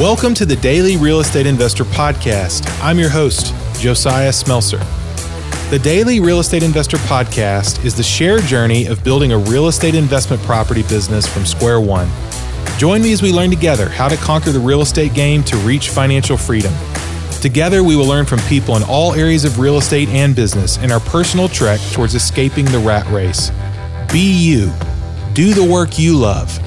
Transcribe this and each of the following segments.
Welcome to the Daily Real Estate Investor Podcast. I'm your host, Josiah Smelser. The Daily Real Estate Investor Podcast is the shared journey of building a real estate investment property business from square one. Join me as we learn together how to conquer the real estate game to reach financial freedom. Together, we will learn from people in all areas of real estate and business in our personal trek towards escaping the rat race. Be you. Do the work you love.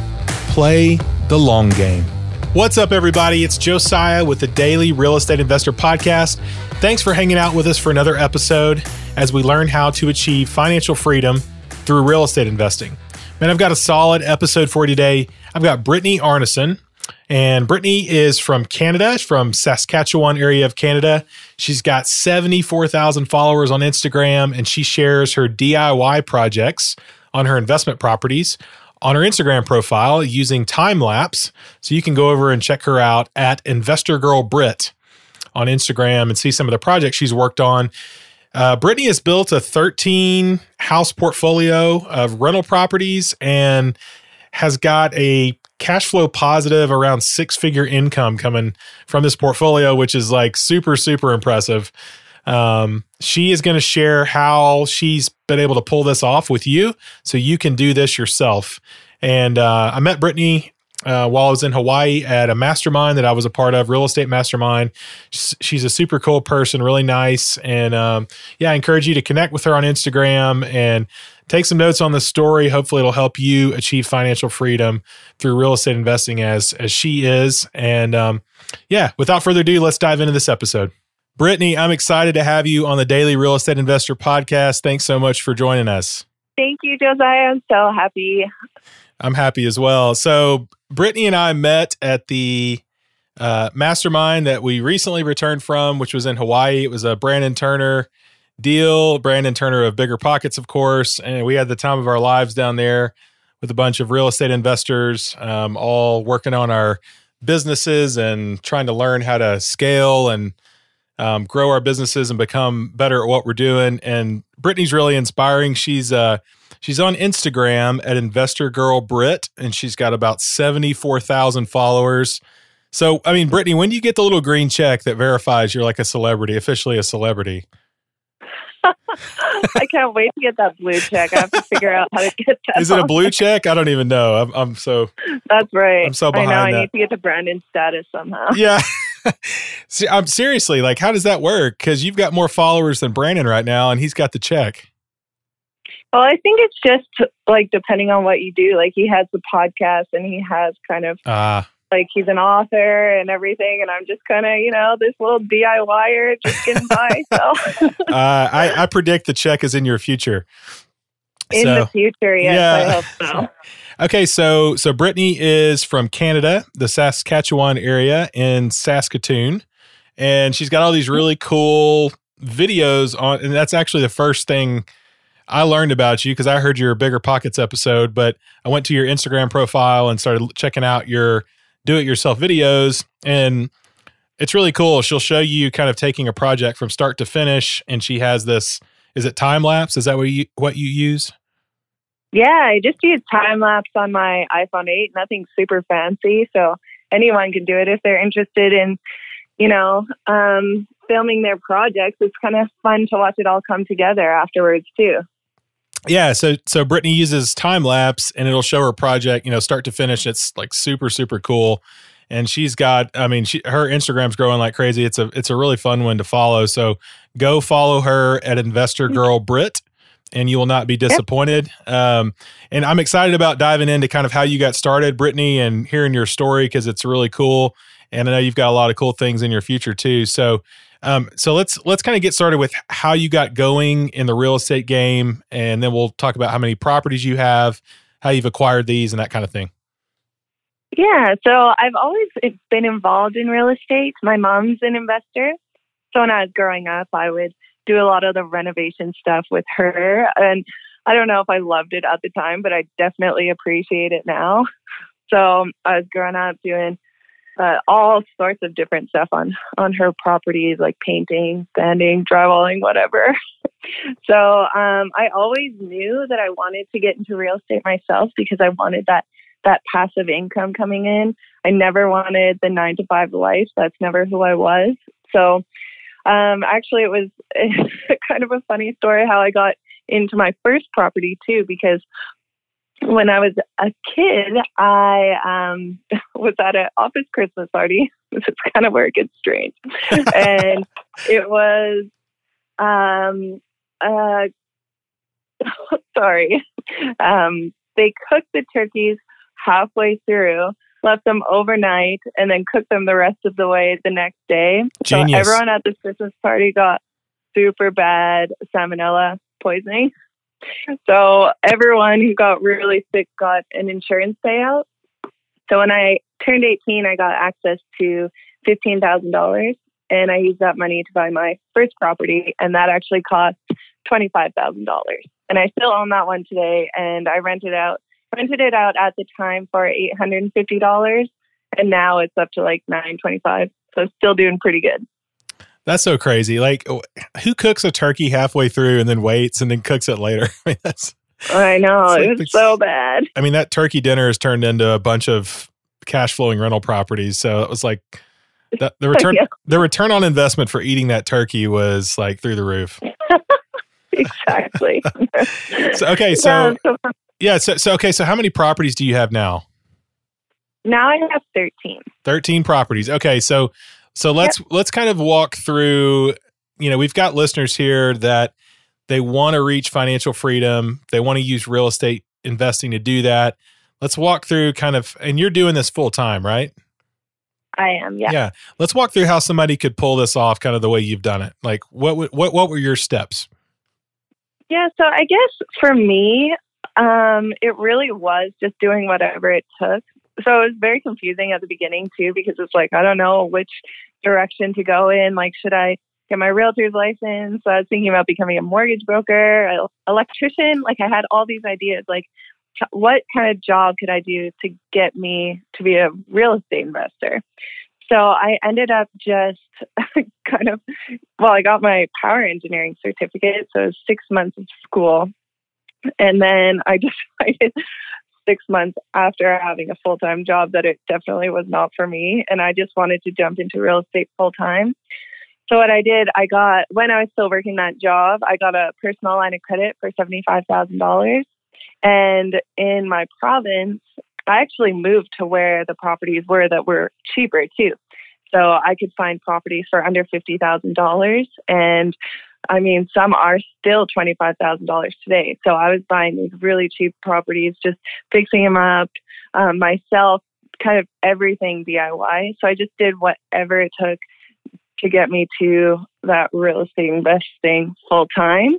Play the long game. What's up, everybody? It's Josiah with the Daily Real Estate Investor Podcast. Thanks for hanging out with us for another episode as we learn how to achieve financial freedom through real estate investing. Man, I've got a solid episode for you today. I've got Brittany Arnason, and Brittany is from Canada, from Saskatchewan area of Canada. She's got 74,000 followers on Instagram, and she shares her DIY projects on her investment properties on her Instagram profile using time lapse. So you can go over and check her out at Investor Girl Brit on Instagram and see some of the projects she's worked on. Uh, Brittany has built a 13 house portfolio of rental properties and has got a cash flow positive around six figure income coming from this portfolio, which is like super, super impressive. Um, she is going to share how she's been able to pull this off with you so you can do this yourself. And uh, I met Brittany uh, while I was in Hawaii at a mastermind that I was a part of, real estate mastermind. She's a super cool person, really nice. And um, yeah, I encourage you to connect with her on Instagram and take some notes on the story. Hopefully, it'll help you achieve financial freedom through real estate investing as as she is. And um, yeah, without further ado, let's dive into this episode. Brittany, I'm excited to have you on the Daily Real Estate Investor podcast. Thanks so much for joining us. Thank you, Josiah. I'm so happy. I'm happy as well. So, Brittany and I met at the uh, mastermind that we recently returned from, which was in Hawaii. It was a Brandon Turner deal. Brandon Turner of Bigger Pockets, of course. And we had the time of our lives down there with a bunch of real estate investors, um, all working on our businesses and trying to learn how to scale and um, grow our businesses and become better at what we're doing. And Brittany's really inspiring. She's uh, she's on Instagram at Investor Girl Brit, and she's got about seventy four thousand followers. So, I mean, Brittany, when do you get the little green check that verifies you're like a celebrity, officially a celebrity? I can't wait to get that blue check. I have to figure out how to get that. Is it a blue check? I don't even know. I'm, I'm so. That's right. I'm so behind. I know. That. I need to get to Brandon status somehow. Yeah. See, I'm seriously like, how does that work? Because you've got more followers than Brandon right now, and he's got the check. Well, I think it's just like depending on what you do. Like he has the podcast, and he has kind of uh, like he's an author and everything, and I'm just kind of you know this little DIYer just getting by. So uh, I, I predict the check is in your future. In so, the future, yes, yeah. I hope so. Okay, so so Brittany is from Canada, the Saskatchewan area in Saskatoon, and she's got all these hmm. really cool videos on. And that's actually the first thing I learned about you because I heard your Bigger Pockets episode. But I went to your Instagram profile and started checking out your do-it-yourself videos, and it's really cool. She'll show you kind of taking a project from start to finish, and she has this. Is it time lapse? Is that what you what you use? Yeah, I just use time lapse on my iPhone 8. Nothing super fancy, so anyone can do it if they're interested in, you know, um, filming their projects. It's kind of fun to watch it all come together afterwards too. Yeah, so so Brittany uses time lapse and it'll show her project, you know, start to finish. It's like super super cool. And she's got, I mean, she, her Instagram's growing like crazy. It's a it's a really fun one to follow. So go follow her at Investor Girl Brit and you will not be disappointed. Um, and I'm excited about diving into kind of how you got started, Brittany, and hearing your story because it's really cool. And I know you've got a lot of cool things in your future too. So, um, so let's let's kind of get started with how you got going in the real estate game, and then we'll talk about how many properties you have, how you've acquired these, and that kind of thing. Yeah, so I've always been involved in real estate. My mom's an investor, so when I was growing up, I would do a lot of the renovation stuff with her. And I don't know if I loved it at the time, but I definitely appreciate it now. So I was growing up doing uh, all sorts of different stuff on on her properties, like painting, sanding, drywalling, whatever. so um, I always knew that I wanted to get into real estate myself because I wanted that that passive income coming in. I never wanted the nine to five life. That's never who I was. So, um, actually, it was kind of a funny story how I got into my first property too, because when I was a kid, I um, was at an office Christmas party. This is kind of where it gets strange. and it was, um, uh, sorry, um, they cooked the turkeys halfway through, left them overnight, and then cooked them the rest of the way the next day. Genius. So everyone at this Christmas party got super bad salmonella poisoning. So everyone who got really sick got an insurance payout. So when I turned 18, I got access to $15,000 and I used that money to buy my first property and that actually cost $25,000. And I still own that one today and I rented out rented it out at the time for $850 and now it's up to like 925. So still doing pretty good. That's so crazy. Like, who cooks a turkey halfway through and then waits and then cooks it later? I mean, that's. I know like it was so bad. I mean, that turkey dinner has turned into a bunch of cash flowing rental properties. So it was like the, the return yeah. the return on investment for eating that turkey was like through the roof. exactly. so okay, so yeah, so, yeah, so so okay, so how many properties do you have now? Now I have 13. 13 properties. Okay, so so let's yep. let's kind of walk through. You know, we've got listeners here that they want to reach financial freedom. They want to use real estate investing to do that. Let's walk through kind of, and you're doing this full time, right? I am. Yeah. Yeah. Let's walk through how somebody could pull this off, kind of the way you've done it. Like, what what what were your steps? Yeah. So I guess for me, um, it really was just doing whatever it took so it was very confusing at the beginning too because it's like I don't know which direction to go in. Like, should I get my realtor's license? So I was thinking about becoming a mortgage broker, electrician. Like, I had all these ideas. Like, what kind of job could I do to get me to be a real estate investor? So I ended up just kind of, well, I got my power engineering certificate. So it was six months of school. And then I decided six months after having a full time job that it definitely was not for me. And I just wanted to jump into real estate full time. So what I did, I got when I was still working that job, I got a personal line of credit for seventy five thousand dollars. And in my province, I actually moved to where the properties were that were cheaper too. So I could find properties for under fifty thousand dollars and I mean, some are still $25,000 today. So I was buying these really cheap properties, just fixing them up um, myself, kind of everything DIY. So I just did whatever it took to get me to that real estate investing full time.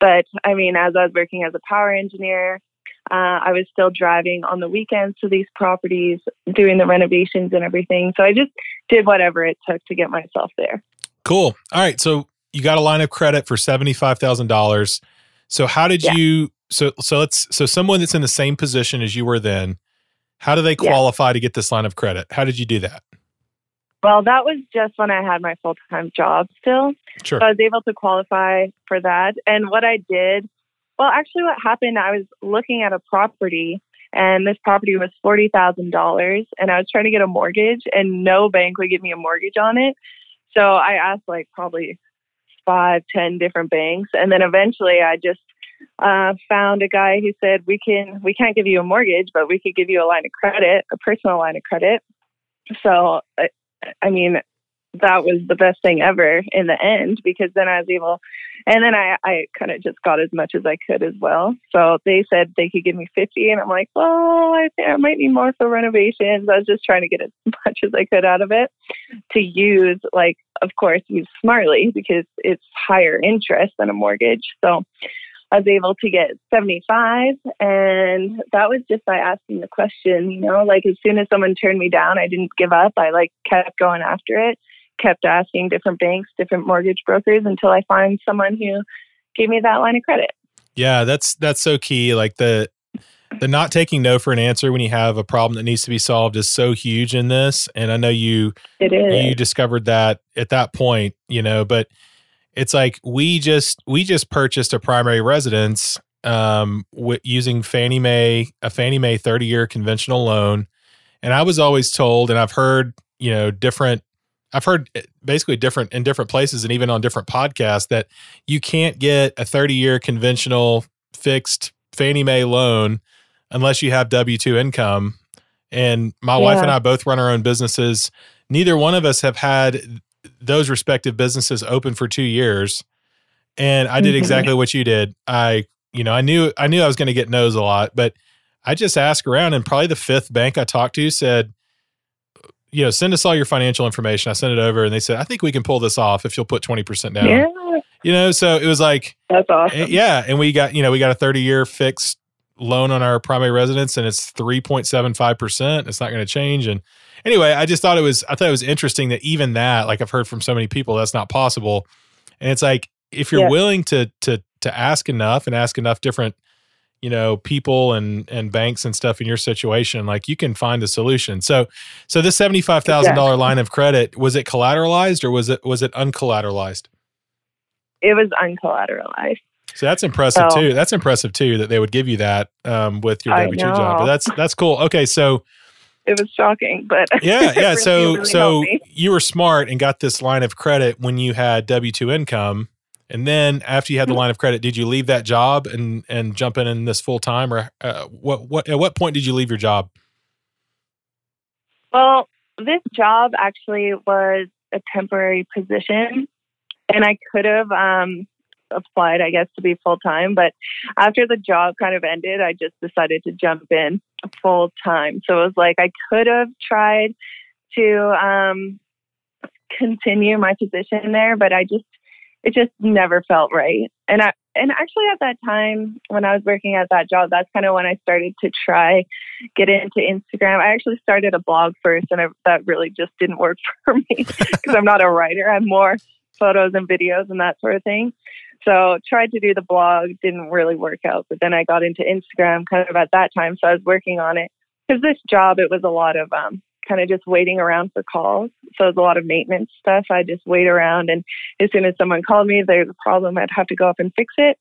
But I mean, as I was working as a power engineer, uh, I was still driving on the weekends to these properties, doing the renovations and everything. So I just did whatever it took to get myself there. Cool. All right. So you got a line of credit for $75,000. So how did yeah. you so so let's so someone that's in the same position as you were then, how do they qualify yeah. to get this line of credit? How did you do that? Well, that was just when I had my full time job still. Sure. So I was able to qualify for that. And what I did, well, actually, what happened, I was looking at a property, and this property was $40,000, and I was trying to get a mortgage, and no bank would give me a mortgage on it. So I asked, like, probably five, ten different banks, and then eventually I just uh, found a guy who said we can we can't give you a mortgage, but we could give you a line of credit, a personal line of credit. So I, I mean, that was the best thing ever in the end because then I was able, and then I, I kind of just got as much as I could as well. So they said they could give me 50 and I'm like, well, I think I might need more for renovations. I was just trying to get as much as I could out of it to use, like, of course, use smartly because it's higher interest than a mortgage. So I was able to get 75 and that was just by asking the question, you know, like as soon as someone turned me down, I didn't give up. I like kept going after it kept asking different banks, different mortgage brokers until I find someone who gave me that line of credit. Yeah, that's that's so key. Like the the not taking no for an answer when you have a problem that needs to be solved is so huge in this. And I know you it is. you discovered that at that point, you know, but it's like we just we just purchased a primary residence um, w- using Fannie Mae, a Fannie Mae 30 year conventional loan. And I was always told, and I've heard, you know, different, I've heard eh, basically different in different places and even on different podcasts that you can't get a 30 year conventional fixed Fannie Mae loan unless you have W 2 income. And my yeah. wife and I both run our own businesses. Neither one of us have had those respective businesses open for two years. And I did mm-hmm. exactly what you did. I, you know, I knew I knew I was going to get no's a lot, but I just asked around, and probably the fifth bank I talked to said, you know, send us all your financial information. I sent it over, and they said, I think we can pull this off if you'll put twenty percent down. Yeah. You know, so it was like that's eh, awesome. Yeah, and we got you know we got a thirty year fixed loan on our primary residence, and it's three point seven five percent. It's not going to change, and anyway, I just thought it was I thought it was interesting that even that, like I've heard from so many people, that's not possible. And it's like if you're yeah. willing to to to ask enough and ask enough different you know people and and banks and stuff in your situation like you can find a solution. So so this $75000 exactly. line of credit was it collateralized or was it was it uncollateralized? It was uncollateralized. So that's impressive so, too. That's impressive too that they would give you that um, with your w2 job. but that's that's cool. Okay so it was shocking but yeah yeah. really, so really so you were smart and got this line of credit when you had w2 income and then after you had the line of credit, did you leave that job and and jump in in this full time, or uh, what what at what point did you leave your job? Well, this job actually was a temporary position, and I could have um, applied, I guess, to be full time. But after the job kind of ended, I just decided to jump in full time. So it was like I could have tried to um, continue my position there, but I just it just never felt right. And I and actually at that time when I was working at that job, that's kind of when I started to try get into Instagram. I actually started a blog first, and I, that really just didn't work for me because I'm not a writer. I'm more photos and videos and that sort of thing. So tried to do the blog, didn't really work out. But then I got into Instagram kind of at that time, so I was working on it because this job it was a lot of um, kind of just waiting around for calls. So it's a lot of maintenance stuff. I just wait around, and as soon as someone called me, there's a problem, I'd have to go up and fix it.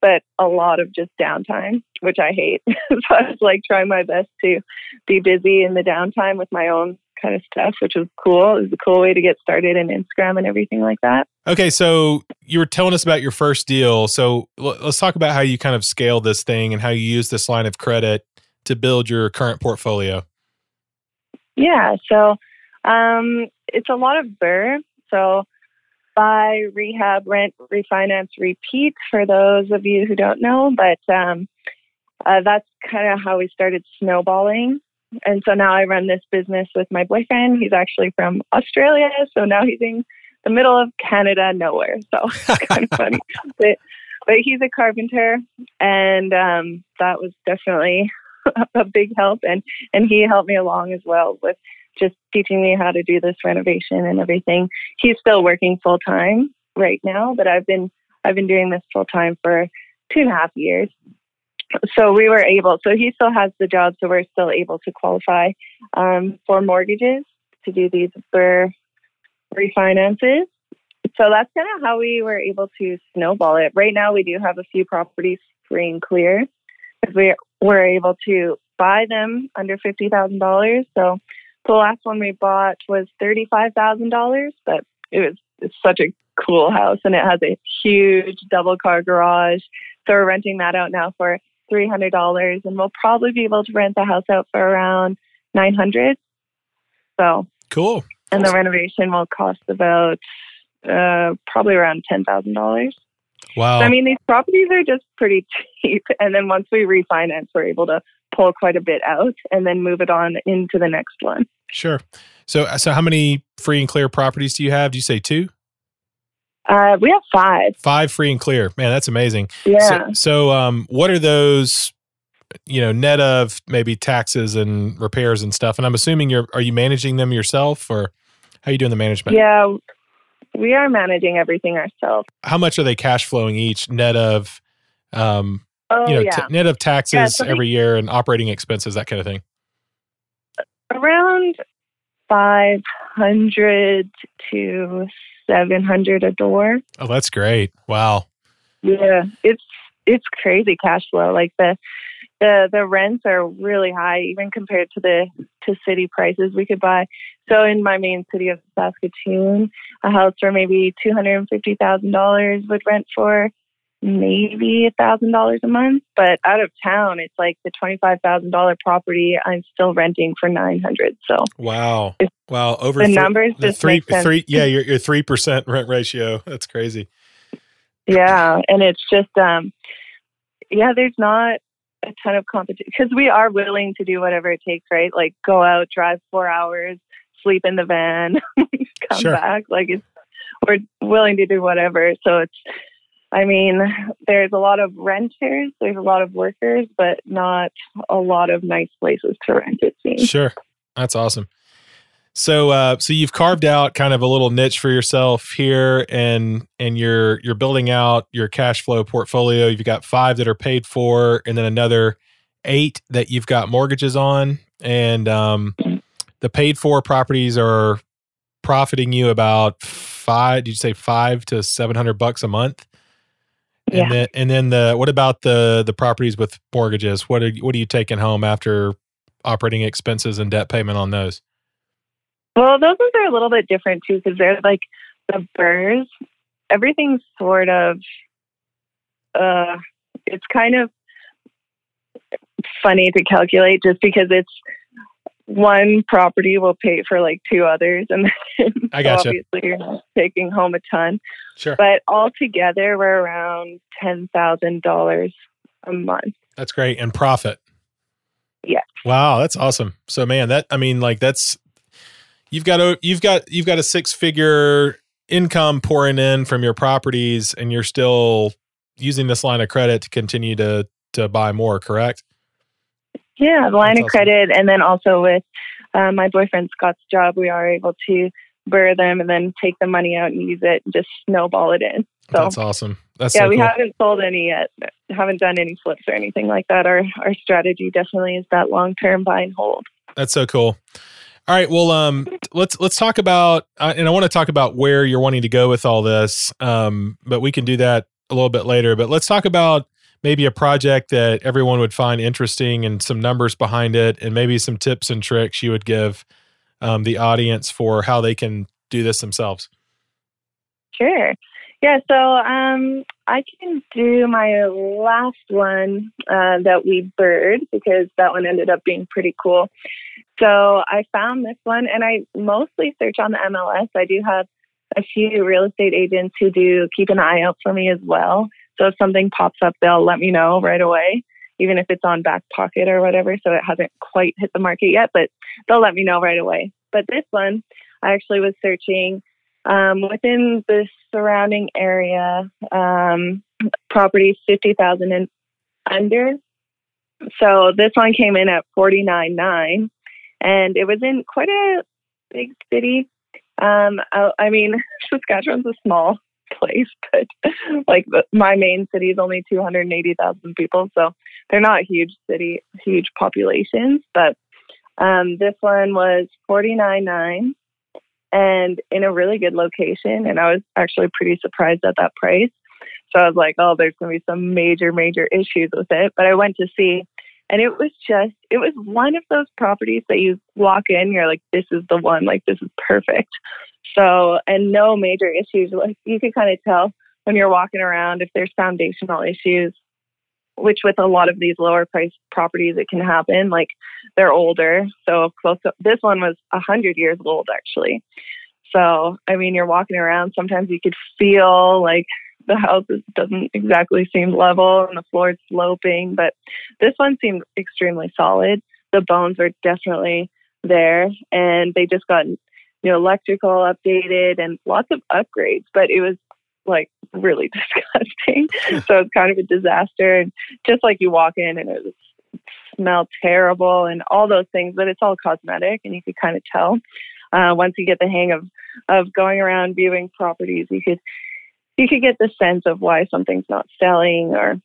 But a lot of just downtime, which I hate. so I was like trying my best to be busy in the downtime with my own kind of stuff, which was cool. It was a cool way to get started in Instagram and everything like that. Okay, so you were telling us about your first deal. So let's talk about how you kind of scaled this thing and how you use this line of credit to build your current portfolio. Yeah, so um, it's a lot of BRRRR. So buy, rehab, rent, refinance, repeat for those of you who don't know. But um, uh, that's kind of how we started snowballing. And so now I run this business with my boyfriend. He's actually from Australia. So now he's in the middle of Canada, nowhere. So it's kind of funny. But, but he's a carpenter. And um, that was definitely a big help, and and he helped me along as well with just teaching me how to do this renovation and everything. He's still working full time right now, but I've been I've been doing this full time for two and a half years. So we were able. So he still has the job, so we're still able to qualify um, for mortgages to do these for refinances. So that's kind of how we were able to snowball it. Right now, we do have a few properties free and clear because we were able to buy them under $50,000. So the last one we bought was $35,000, but it was it's such a cool house and it has a huge double car garage. So we're renting that out now for $300 and we'll probably be able to rent the house out for around 900. So cool. And the renovation will cost about uh, probably around $10,000. Wow. So, I mean, these properties are just pretty cheap. And then once we refinance, we're able to pull quite a bit out and then move it on into the next one. Sure. So, so how many free and clear properties do you have? Do you say two? Uh, we have five. Five free and clear. Man, that's amazing. Yeah. So, so um, what are those? You know, net of maybe taxes and repairs and stuff. And I'm assuming you're are you managing them yourself or how are you doing the management? Yeah, we are managing everything ourselves. How much are they cash flowing each net of, um, oh, you know, yeah. t- net of taxes yeah, so every year and operating expenses, that kind of thing? Around 500 to 700 a door. Oh, that's great. Wow. Yeah, it's it's crazy cash flow. Like the the the rents are really high even compared to the to city prices we could buy. So in my main city of Saskatoon, a house for maybe two hundred and fifty thousand dollars would rent for maybe a thousand dollars a month. But out of town, it's like the twenty five thousand dollar property I'm still renting for nine hundred. So wow, wow, over the th- numbers the just three make sense. three yeah your your three percent rent ratio. That's crazy. Yeah, and it's just um, yeah, there's not a ton of competition because we are willing to do whatever it takes, right? Like go out, drive four hours, sleep in the van, come Sure. back. Like it's we're willing to do whatever. So it's, I mean, there's a lot of renters, there's a lot of workers, but not a lot of nice places to rent. It seems. Sure. That's awesome. So uh so you've carved out kind of a little niche for yourself here and and you're you're building out your cash flow portfolio. You've got 5 that are paid for and then another 8 that you've got mortgages on and um the paid for properties are profiting you about 5 did you say 5 to 700 bucks a month? Yeah. And then and then the what about the the properties with mortgages? What are what are you taking home after operating expenses and debt payment on those? Well, those ones are a little bit different too because they're like the BRRRRs. Everything's sort of, uh, it's kind of funny to calculate just because it's one property will pay for like two others, and then I gotcha. obviously you're not taking home a ton. Sure. But altogether, we're around ten thousand dollars a month. That's great. And profit. Yeah. Wow, that's awesome. So man, that I mean like that's you've got a you've got you've got a six figure income pouring in from your properties and you're still using this line of credit to continue to to buy more, correct? Yeah, the line That's of awesome. credit, and then also with uh, my boyfriend Scott's job, we are able to BRRRR them and then take the money out and use it and just snowball it in. So That's awesome. That's yeah, so we cool. haven't sold any yet. Haven't done any flips or anything like that. Our our strategy definitely is that long term buy and hold. That's so cool. All right, well, um, let's let's talk about, uh, and I want to talk about where you're wanting to go with all this, um, but we can do that a little bit later. But let's talk about maybe a project that everyone would find interesting and some numbers behind it, and maybe some tips and tricks you would give um, the audience for how they can do this themselves. Sure. Yeah, so um, I can do my last one uh, that we bird because that one ended up being pretty cool. So I found this one, and I mostly search on the MLS. I do have a few real estate agents who do keep an eye out for me as well. So if something pops up, they'll let me know right away, even if it's on back pocket or whatever. So it hasn't quite hit the market yet, but they'll let me know right away. But this one, I actually was searching um, within the surrounding area, um, properties 50,000 and under. So this one came in at 49.9 and it was in quite a big city. Um, I, I mean, Saskatchewan's a small place, but like the, my main city is only 280,000 people. So they're not huge city, huge populations, but um, this one was 49.9 and in a really good location. And I was actually pretty surprised at that price. So I was like, oh, there's going to be some major, major issues with it. But I went to see, and it was just, it was one of those properties that you walk in, you're like, this is the one, like, this is perfect. So, and no major issues. Like, you can kind of tell when you're walking around if there's foundational issues, which with a lot of these lower price properties, it can happen. Like, they're older. So close to, this one was a hundred years old actually. So I mean, you're walking around. Sometimes you could feel like the house doesn't exactly seem level and the floor is sloping, but this one seemed extremely solid. The bones are definitely there, and they just got you know electrical updated and lots of upgrades. But it was like really disgusting. so it's kind of a disaster. And just like you walk in and it was smell terrible and all those things, but it's all cosmetic and you could kind of tell. Uh, once you get the hang of, of going around viewing properties, you could you could get the sense of why something's not selling or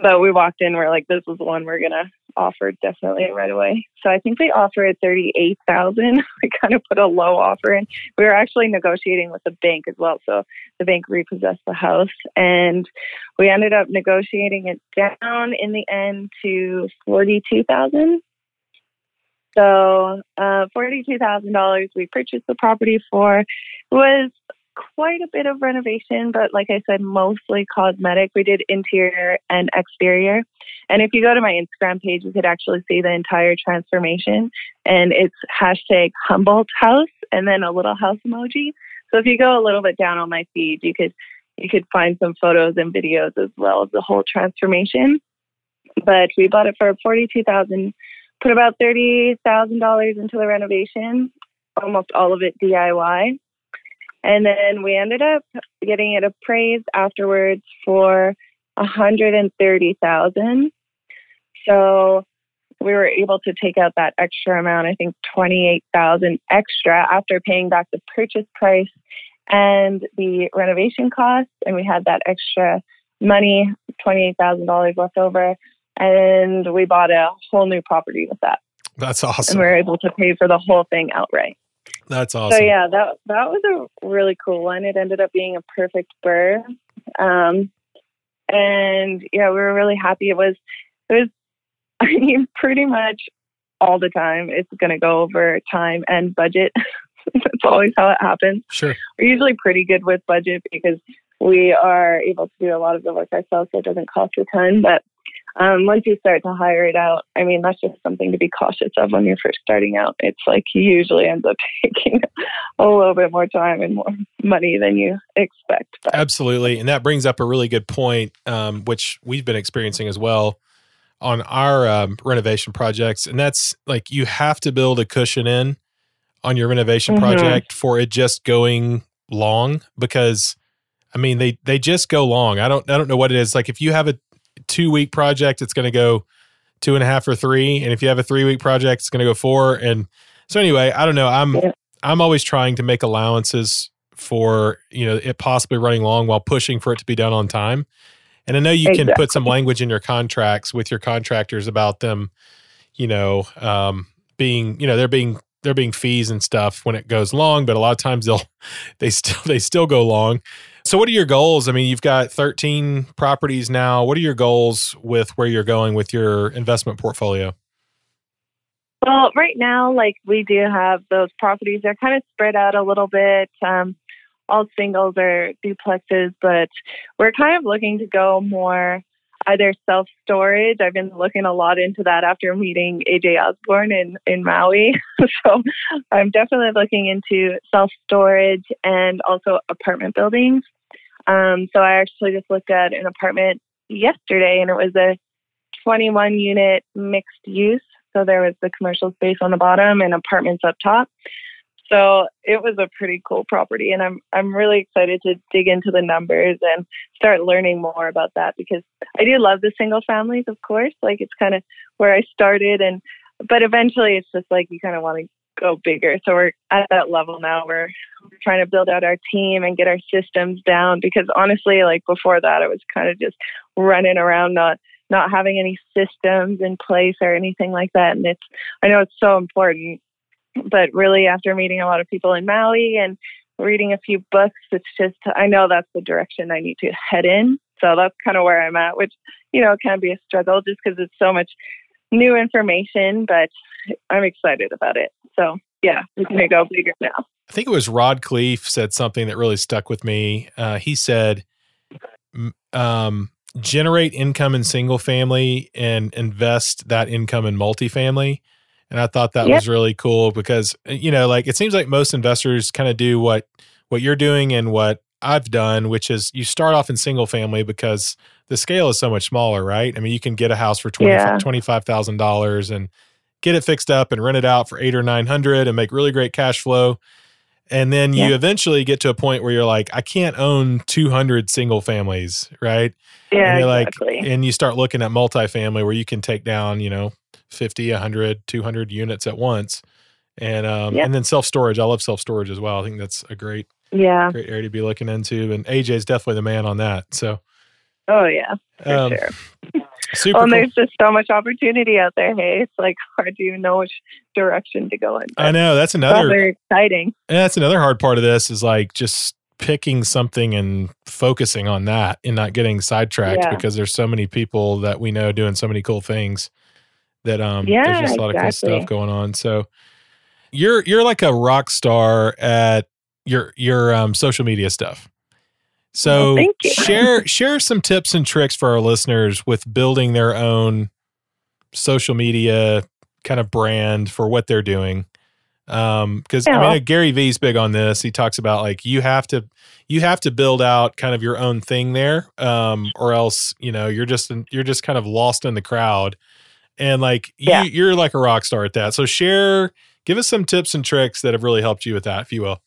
but we walked in, we're like, this is the one we're gonna offered definitely right away. So I think they offered thirty eight thousand. we kind of put a low offer in. We were actually negotiating with the bank as well, so the bank repossessed the house, and we ended up negotiating it down in the end to forty two thousand. So uh, forty two thousand dollars we purchased the property for. Was quite a bit of renovation, but like I said, mostly cosmetic. We did interior and exterior. And if you go to my Instagram page, you could actually see the entire transformation. And it's hashtag Humboldt House and then a little house emoji. So if you go a little bit down on my feed, you could you could find some photos and videos as well of the whole transformation. But we bought it for forty two thousand, put about thirty thousand dollars into the renovation, almost all of it DIY. And then we ended up getting it appraised afterwards for 130,000. So we were able to take out that extra amount, I think 28,000 extra after paying back the purchase price and the renovation costs and we had that extra money, $28,000 left over and we bought a whole new property with that. That's awesome. And we were able to pay for the whole thing outright. That's awesome. So yeah, that that was a really cool one. It ended up being a perfect BRRRR. Um, and yeah, we were really happy. It was it was I mean pretty much all the time it's gonna go over time and budget. That's always how it happens. Sure. We're usually pretty good with budget because we are able to do a lot of the work ourselves so it doesn't cost a ton. But um, once you start to hire it out, I mean, that's just something to be cautious of when you're first starting out. It's like you usually ends up taking a little bit more time and more money than you expect. But. Absolutely. And that brings up a really good point, um, which we've been experiencing as well on our um, renovation projects. And that's like you have to build a cushion in on your renovation mm-hmm. project for it just going long because I mean they they just go long. I don't I don't know what it is. Like if you have a two week project, it's going to go two and a half or three. And if you have a three week project, it's going to go four. And so anyway, I don't know. I'm yeah. I'm always trying to make allowances for you know it possibly running long while pushing for it to be done on time. And I know you exactly. can put some language in your contracts with your contractors about them, you know, um, being you know they're being they're being fees and stuff when it goes long, but a lot of times they'll they still they still go long. So, what are your goals? I mean, you've got 13 properties now. What are your goals with where you're going with your investment portfolio? Well, right now, like we do have those properties, they're kind of spread out a little bit. Um, all singles or duplexes, but we're kind of looking to go more either self storage. I've been looking a lot into that after meeting AJ Osborne in, in Maui. so I'm definitely looking into self storage and also apartment buildings. Um, so I actually just looked at an apartment yesterday and it was a 21 unit mixed use. So there was the commercial space on the bottom and apartments up top. So it was a pretty cool property, and I'm I'm really excited to dig into the numbers and start learning more about that because I do love the single families, of course. Like it's kind of where I started, and but eventually it's just like you kind of want to go bigger. So we're at that level now. We're trying to build out our team and get our systems down because honestly, like before that, I was kind of just running around not not having any systems in place or anything like that. And it's I know it's so important but really after meeting a lot of people in Maui and reading a few books, it's just I know that's the direction I need to head in. So that's kind of where I'm at, which you know can be a struggle just because it's so much new information, but I'm excited about it. So yeah, we're gonna go bigger now. I think it was Rod Khleif said something that really stuck with me. Uh, he said, um, "Generate income in single family and invest that income in multifamily." And I thought that yep. was really cool because uh, you know, like it seems like most investors kind of do what what you're doing and what I've done, which is you start off in single family because the scale is so much smaller, right? I mean, you can get a house for twenty yeah. twenty five thousand dollars and get it fixed up and rent it out for eight or nine hundred and make really great cash flow. And then you yeah. eventually get to a point where you're like, I can't own 200 single families, right? Yeah, and exactly. like, and you start looking at multifamily where you can take down, you know, 50, 100, 200 units at once. And um, yep. and then self storage. I love self storage as well. I think that's a great yeah great area to be looking into. And AJ is definitely the man on that. So oh yeah, for um, sure. Super well, and cool. there's just so much opportunity out there. Hey, it's like hard to even know which direction to go in. I know that's another very exciting. That's another hard part of this is like just picking something and focusing on that and not getting sidetracked Yeah. because there's so many people that we know doing so many cool things that um Yeah, there's just a lot of cool stuff going on. So you're you're like a rock star at your your um social media stuff. So Well, share share some tips and tricks for our listeners with building their own social media kind of brand for what they're doing. Um, because I mean, Gary Vee's big on this. He talks about like you have to you have to build out kind of your own thing there, um, or else you know you're just you're just kind of lost in the crowd. And like Yeah. you, you're like a rock star at that. So share, give us some tips and tricks that have really helped you with that, if you will.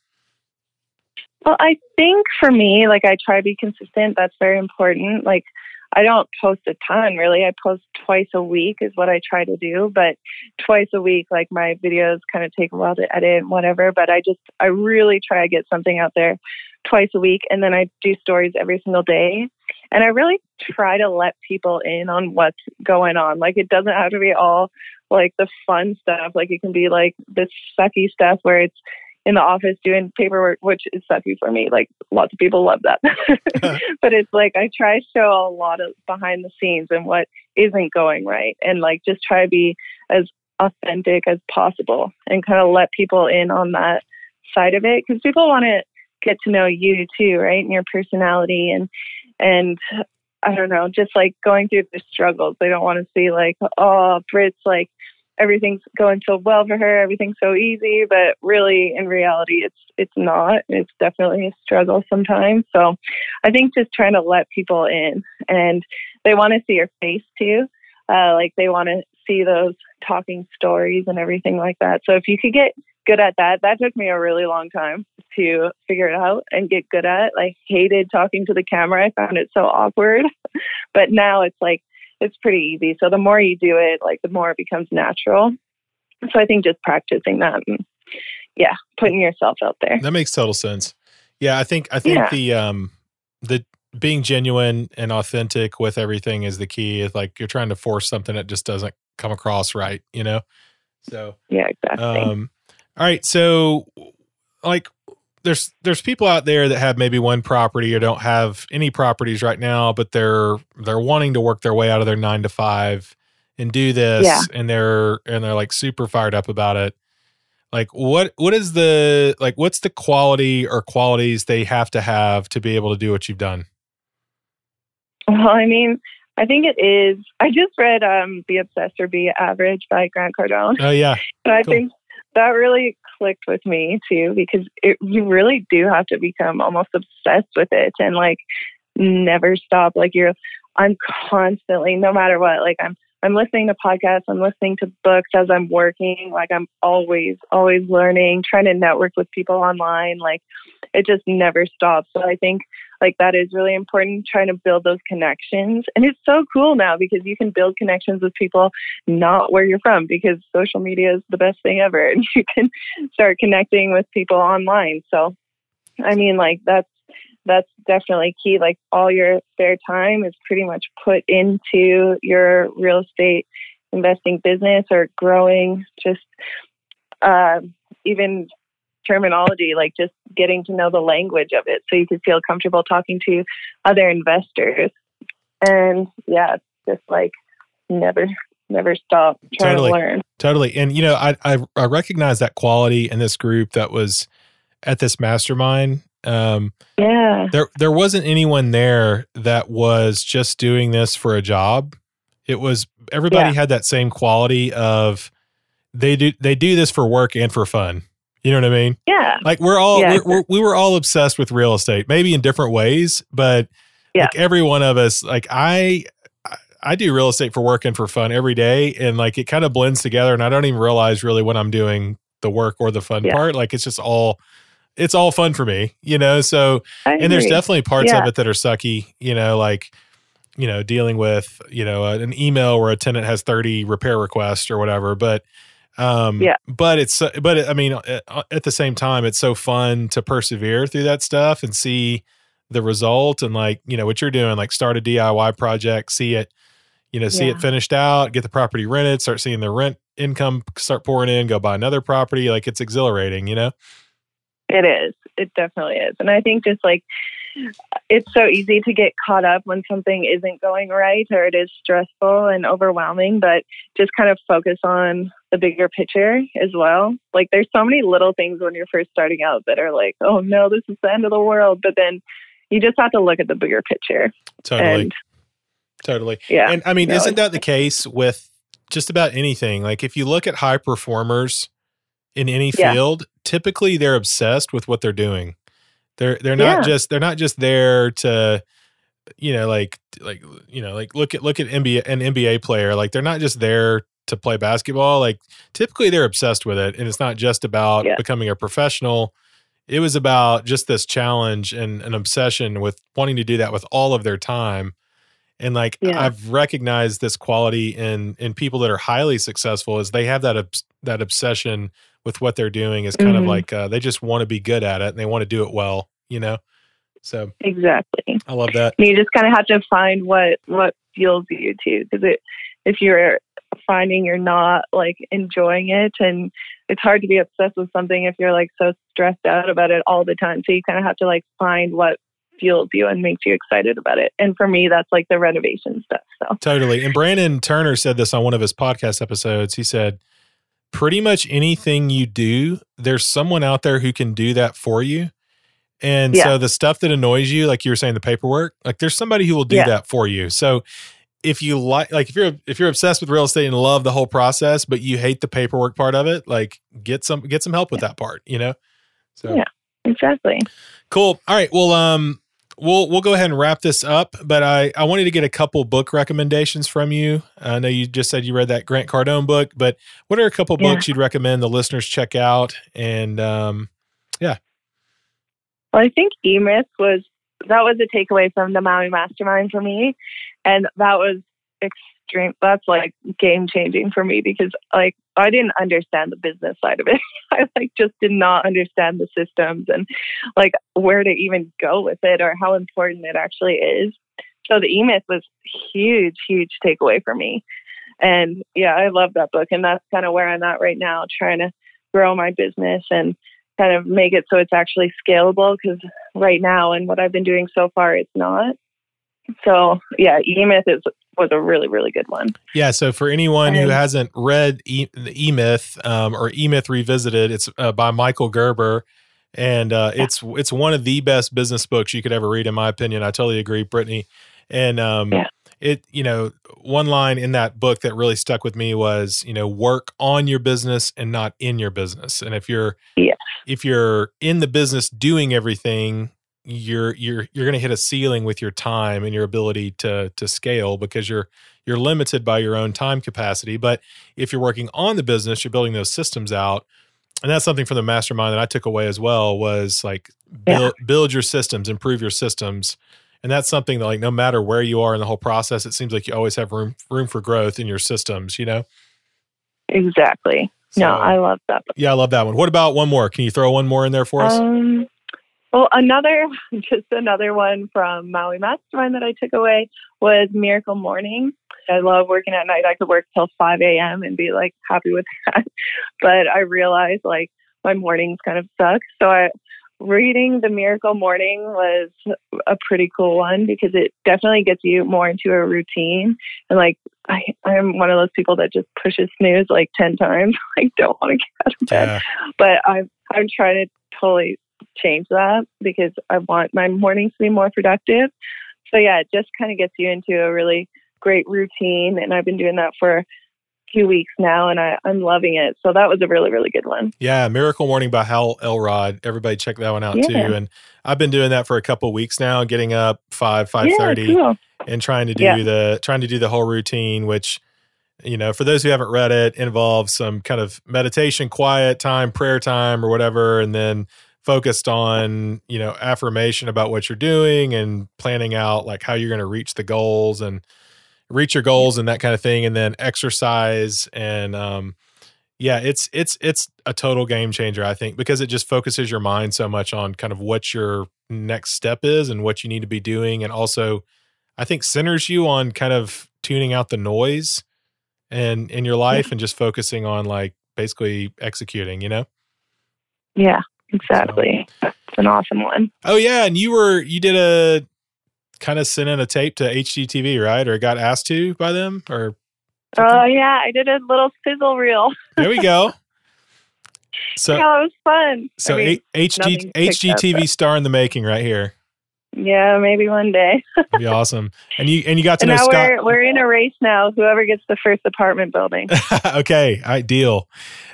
Well, I think for me, like I try to be consistent. That's very important. Like I don't post a ton really. I post twice a week is what I try to do, but twice a week, like my videos kind of take a while to edit and whatever. But I just, I really try to get something out there twice a week. And then I do stories every single day. And I really try to let people in on what's going on. Like it doesn't have to be all like the fun stuff. Like it can be like this sucky stuff where it's in the office doing paperwork, which is sucky for me. Like lots of people love that. but it's like I try to show a lot of behind the scenes and what isn't going right and like just try to be as authentic as possible and kind of let people in on that side of it because people want to get to know you too, right? And your personality and and I don't know, just like going through the struggles. They don't want to see like, oh, Brit's like everything's going so well for her, everything's so easy, but really in reality it's it's not. It's definitely a struggle sometimes. So I think just trying to let people in and they want to see your face too. Uh, like they want to see those talking stories and everything like that. So if you could get good at that, that took me a really long time to figure it out and get good at. I hated talking to the camera. I found it so awkward. but now it's like it's pretty easy. So the more you do it, like the more it becomes natural. So I think just practicing that and yeah, putting yourself out there. That makes total sense. Yeah, I think I think Yeah. the um the being genuine and authentic with everything is the key. It's like you're trying to force something that just doesn't come across right, you know? So Yeah, exactly. um all right, so like there's there's people out there that have maybe one property or don't have any properties right now, but they're they're wanting to work their way out of their 9 to 5 and do this Yeah. and they're and they're like super fired up about it like what what is the like what's the quality or qualities they have to have to be able to do what you've done Well, I mean, I think it is. I just read um, Be Obsessed or Be Average by Grant Cardone. oh yeah And I Cool. think that really clicked with me too because it, you really do have to become almost obsessed with it and like never stop. Like you're, I'm constantly, no matter what, like I'm, I'm listening to podcasts, I'm listening to books as I'm working. Like I'm always, always learning, trying to network with people online. Like it just never stops. So I think like that is really important trying to build those connections. And it's so cool now because you can build connections with people not where you're from because social media is the best thing ever and you can start connecting with people online. So i mean like that's that's definitely key. Like all your spare time is pretty much put into your real estate investing business or growing just uh, even terminology like just getting to know the language of it so you can feel comfortable talking to other investors. And yeah it's just like never never stop trying Totally. to learn. Totally. And you know I, I i recognize that quality in this group that was at this mastermind. Um yeah. there there wasn't anyone there that was just doing this for a job. It was everybody Yeah. had that same quality of they do they do this for work and for fun you know what i mean? Yeah. Like we're all Yeah, we're, we're, we were all obsessed with real estate maybe in different ways but Yeah. like every one of us like i I- do real estate for work and for fun every day and like it kind of blends together and i don't even realize really when i'm doing the work or the fun Yeah. part like it's just all it's all fun for me you know? So and there's definitely parts of it that are sucky you know like you know dealing with you know an email where a tenant has 30 repair requests or whatever but um Yeah. but it's but it, i mean uh, at the same time it's so fun to persevere through that stuff and see the result and like you know what you're doing like start a diy project see it you know, see Yeah. it finished out, get the property rented, start seeing the rent income start pouring in, go buy another property. Like it's exhilarating, you know? It is. It definitely is. And I think just like it's so easy to get caught up when something isn't going right or it is stressful and overwhelming, but just kind of focus on the bigger picture as well. Like there's so many little things when you're first starting out that are like, oh no, this is the end of the world. But then you just have to look at the bigger picture. Totally. And totally. yeah. And I mean, No, isn't that the case with just about anything? Like if you look at high performers in any Yeah. field, typically they're obsessed with what they're doing. They're they're not Yeah. just they're not just there to you know like like you know like look at look at NBA an NBA player like they're not just there to play basketball like typically they're obsessed with it and it's not just about Yeah. becoming a professional it was about just this challenge and an obsession with wanting to do that with all of their time and like Yeah. i've recognized this quality in in people that are highly successful is they have that obs- that obsession with what they're doing is kind of Mhm. like uh, they just want to be good at it and they want to do it well you know so exactly. i love that And you just kind of have to find what what fuels you too because it if you're finding you're not like enjoying it and it's hard to be obsessed with something if you're like so stressed out about it all the time so you kind of have to like find what fuels you and makes you excited about it and for me that's like the renovation stuff so Totally. And Brandon Turner said this on one of his podcast episodes. He said, pretty much anything you do, there's someone out there who can do that for you. And Yeah. so the stuff that annoys you, like you were saying, the paperwork, like there's somebody who will do Yeah. that for you. So if you like, like if you're if you're obsessed with real estate and love the whole process, but you hate the paperwork part of it, like get some get some help with that part, you know. So Yeah. exactly Cool. All right. Well, um, we'll we'll go ahead and wrap this up. But I I wanted to get a couple book recommendations from you. I know you just said you read that Grant Cardone book, but what are a couple Yeah. books you'd recommend the listeners check out? And um, yeah. Well, I think E Myth was that was a takeaway from the Maui Mastermind for me, and that was extreme. That's like game changing for me because like I didn't understand the business side of it. I like just did not understand the systems and like where to even go with it or how important it actually is. So the E Myth was huge, huge takeaway for me. And yeah, I love that book, and that's kind of where I'm at right now, trying to grow my business and kind of make it so it's actually scalable because right now and what I've been doing so far it's not. So yeah, E-Myth is was a really really good one. yeah, so for anyone who hasn't read e, the E Myth um, or E Myth Revisited, it's uh, by Michael Gerber. And uh, Yeah. it's it's one of the best business books you could ever read, in my opinion. I totally agree, Brittany. And um, Yeah. it you know one line in that book that really stuck with me was you know work on your business and not in your business and if you're Yes. if you're in the business doing everything you're you're you're going to hit a ceiling with your time and your ability to to scale because you're you're limited by your own time capacity. But if you're working on the business you're building those systems out. And that's something from the mastermind that I took away as well was like Yeah. build build your systems improve your systems. And that's something that like no matter where you are in the whole process it seems like you always have room room for growth in your systems you know? Exactly. So, no, I love that. Yeah i love that one. What about one more? Can you throw one more in there for us? Um, well, another just another one from Maui Mastermind that I took away was Miracle Morning. I love working at night. I could work till 5 a.m. and be like happy with that. But I realized like my mornings kind of suck. So I reading the Miracle Morning was a pretty cool one because it definitely gets you more into a routine. And like I, I'm one of those people that just pushes snooze like 10 times. I don't want to get out of bed yeah but I'm I'm trying to totally change that because I want my mornings to be more productive. So yeah, it just kind of gets you into a really great routine, and I've been doing that for a few weeks now, and I, I'm loving it. So that was a really really good one. Yeah, Miracle Morning by Hal Elrod. Everybody check that one out too. And I've been doing that for a couple weeks now, getting up five, five thirty, Yeah, cool. and trying to do Yeah. the trying to do the whole routine, which you know, for those who haven't read it, involves some kind of meditation, quiet time, prayer time, or whatever, and then focused on you know affirmation about what you're doing and planning out like how you're going to reach the goals and reach your goals and that kind of thing, and then exercise and um, yeah, it's it's it's a total game changer, I think, because it just focuses your mind so much on kind of what your next step is and what you need to be doing, and also I think centers you on kind of tuning out the noise and in your life and just focusing on like basically executing, you know? Yeah, exactly. So. That's an awesome one. Oh yeah, and you were you did a kind of sent in a tape to HGTV, right? Or got asked to by them or Oh yeah, I did a little sizzle reel. there we go. So yeah, it was fun. So I mean, HG, HGTV up, star in the making right here. Yeah, maybe one day. That'd be awesome. And you and you got to and know now Scott. We're, we're in a race now. Whoever gets the first apartment building. okay, ideal.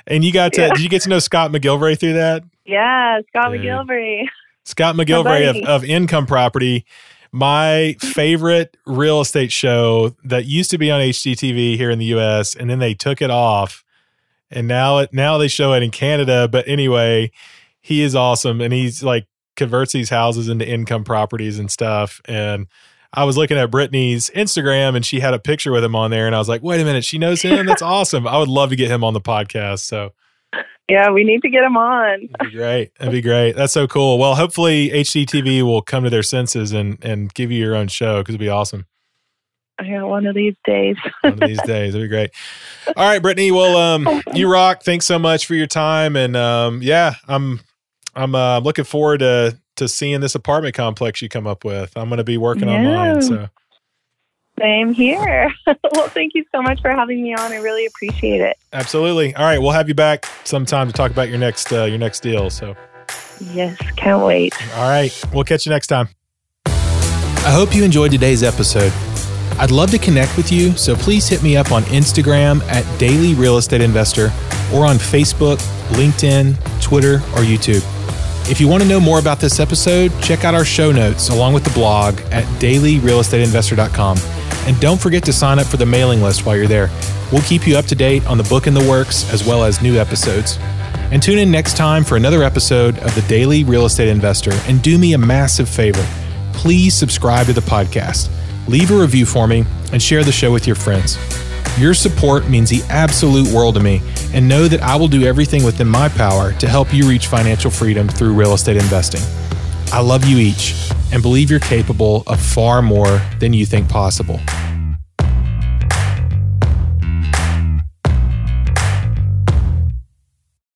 And you got to yeah. did you get to know Scott McGillivray through that? Yeah, Scott Dude. McGillivray. Scott McGillivray of, of Income Property. My favorite real estate show that used to be on HGTV here in the US and then they took it off and now it now they show it in Canada. But anyway, he is awesome, and he's like converts these houses into income properties and stuff. And I was looking at Brittany's Instagram, and she had a picture with him on there, and I was like, wait a minute, she knows him. That's awesome. I would love to get him on the podcast. So. Yeah, we need to get him on. That'd be great. That'd be great. That's so cool. Well, hopefully HGTV will come to their senses and and give you your own show because it'd be awesome. Yeah, one of these days. one of these days. It'd be great. All right, Brittany. Well, um, you rock. Thanks so much for your time. And um, yeah, I'm I'm uh, looking forward to to seeing this apartment complex you come up with. I'm going to be working yeah. on mine. So same here. well, thank you so much for having me on. I really appreciate it. Absolutely. All right, we'll have you back sometime to talk about your next uh, your next deal. So yes, can't wait. All right, we'll catch you next time. I hope you enjoyed today's episode. I'd love to connect with you, so please hit me up on Instagram at Daily Real Estate Investor or on Facebook, LinkedIn, Twitter, or YouTube. If you want to know more about this episode, check out our show notes along with the blog at dailyrealestateinvestor.com. And don't forget to sign up for the mailing list while you're there. We'll keep you up to date on the book in the works as well as new episodes. And tune in next time for another episode of the Daily Real Estate Investor. And do me a massive favor please subscribe to the podcast leave a review for me, and share the show with your friends. Your support means the absolute world to me, and know that I will do everything within my power to help you reach financial freedom through real estate investing. I love you each and believe you're capable of far more than you think possible.